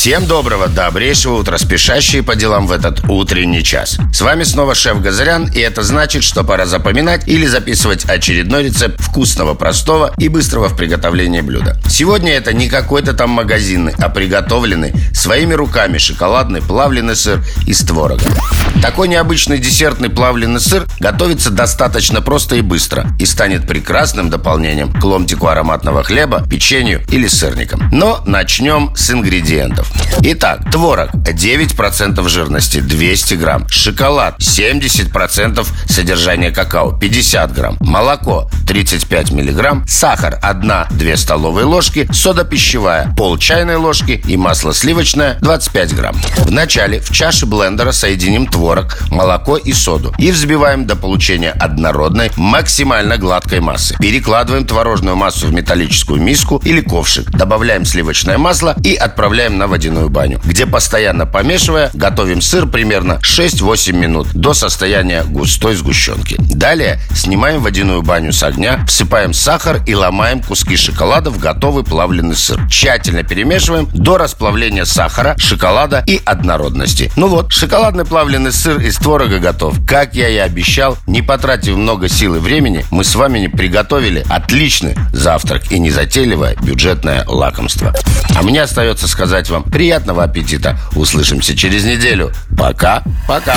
Всем доброго, добрейшего утра, спешащие по делам в этот утренний час. С вами снова шеф Газарян, и это значит, что пора запоминать или записывать очередной рецепт вкусного, простого и быстрого в приготовлении блюда. Сегодня это не какой-то там магазинный, а приготовленный своими руками шоколадный плавленый сыр из творога. Такой необычный десертный плавленый сыр готовится достаточно просто и быстро и станет прекрасным дополнением к ломтику ароматного хлеба, печенью или сырникам. Но начнем с ингредиентов. Итак, творог 9% жирности 200 грамм, шоколад 70% содержания какао 50 грамм, молоко 35 миллиграмм, сахар 1-2 столовые ложки, сода пищевая пол чайной ложки и масло сливочное 25 грамм. Вначале в чаше блендера соединим творог, молоко и соду и взбиваем до получения однородной, максимально гладкой массы. Перекладываем творожную массу в металлическую миску или ковшик, добавляем сливочное масло и отправляем на водяную баню, где постоянно помешивая, готовим сыр примерно 6-8 минут до состояния густой сгущенки. Далее снимаем водяную баню с огня, всыпаем сахар и ломаем куски шоколада в готовый плавленый сыр. Тщательно перемешиваем до расплавления сахара, шоколада и однородности. Ну вот, шоколадный плавленый сыр из творога готов. Как я и обещал, не потратив много сил и времени, мы с вами приготовили отличный завтрак и незатейливое бюджетное лакомство. А мне остается сказать вам приятного аппетита. Услышимся через неделю. Пока, пока.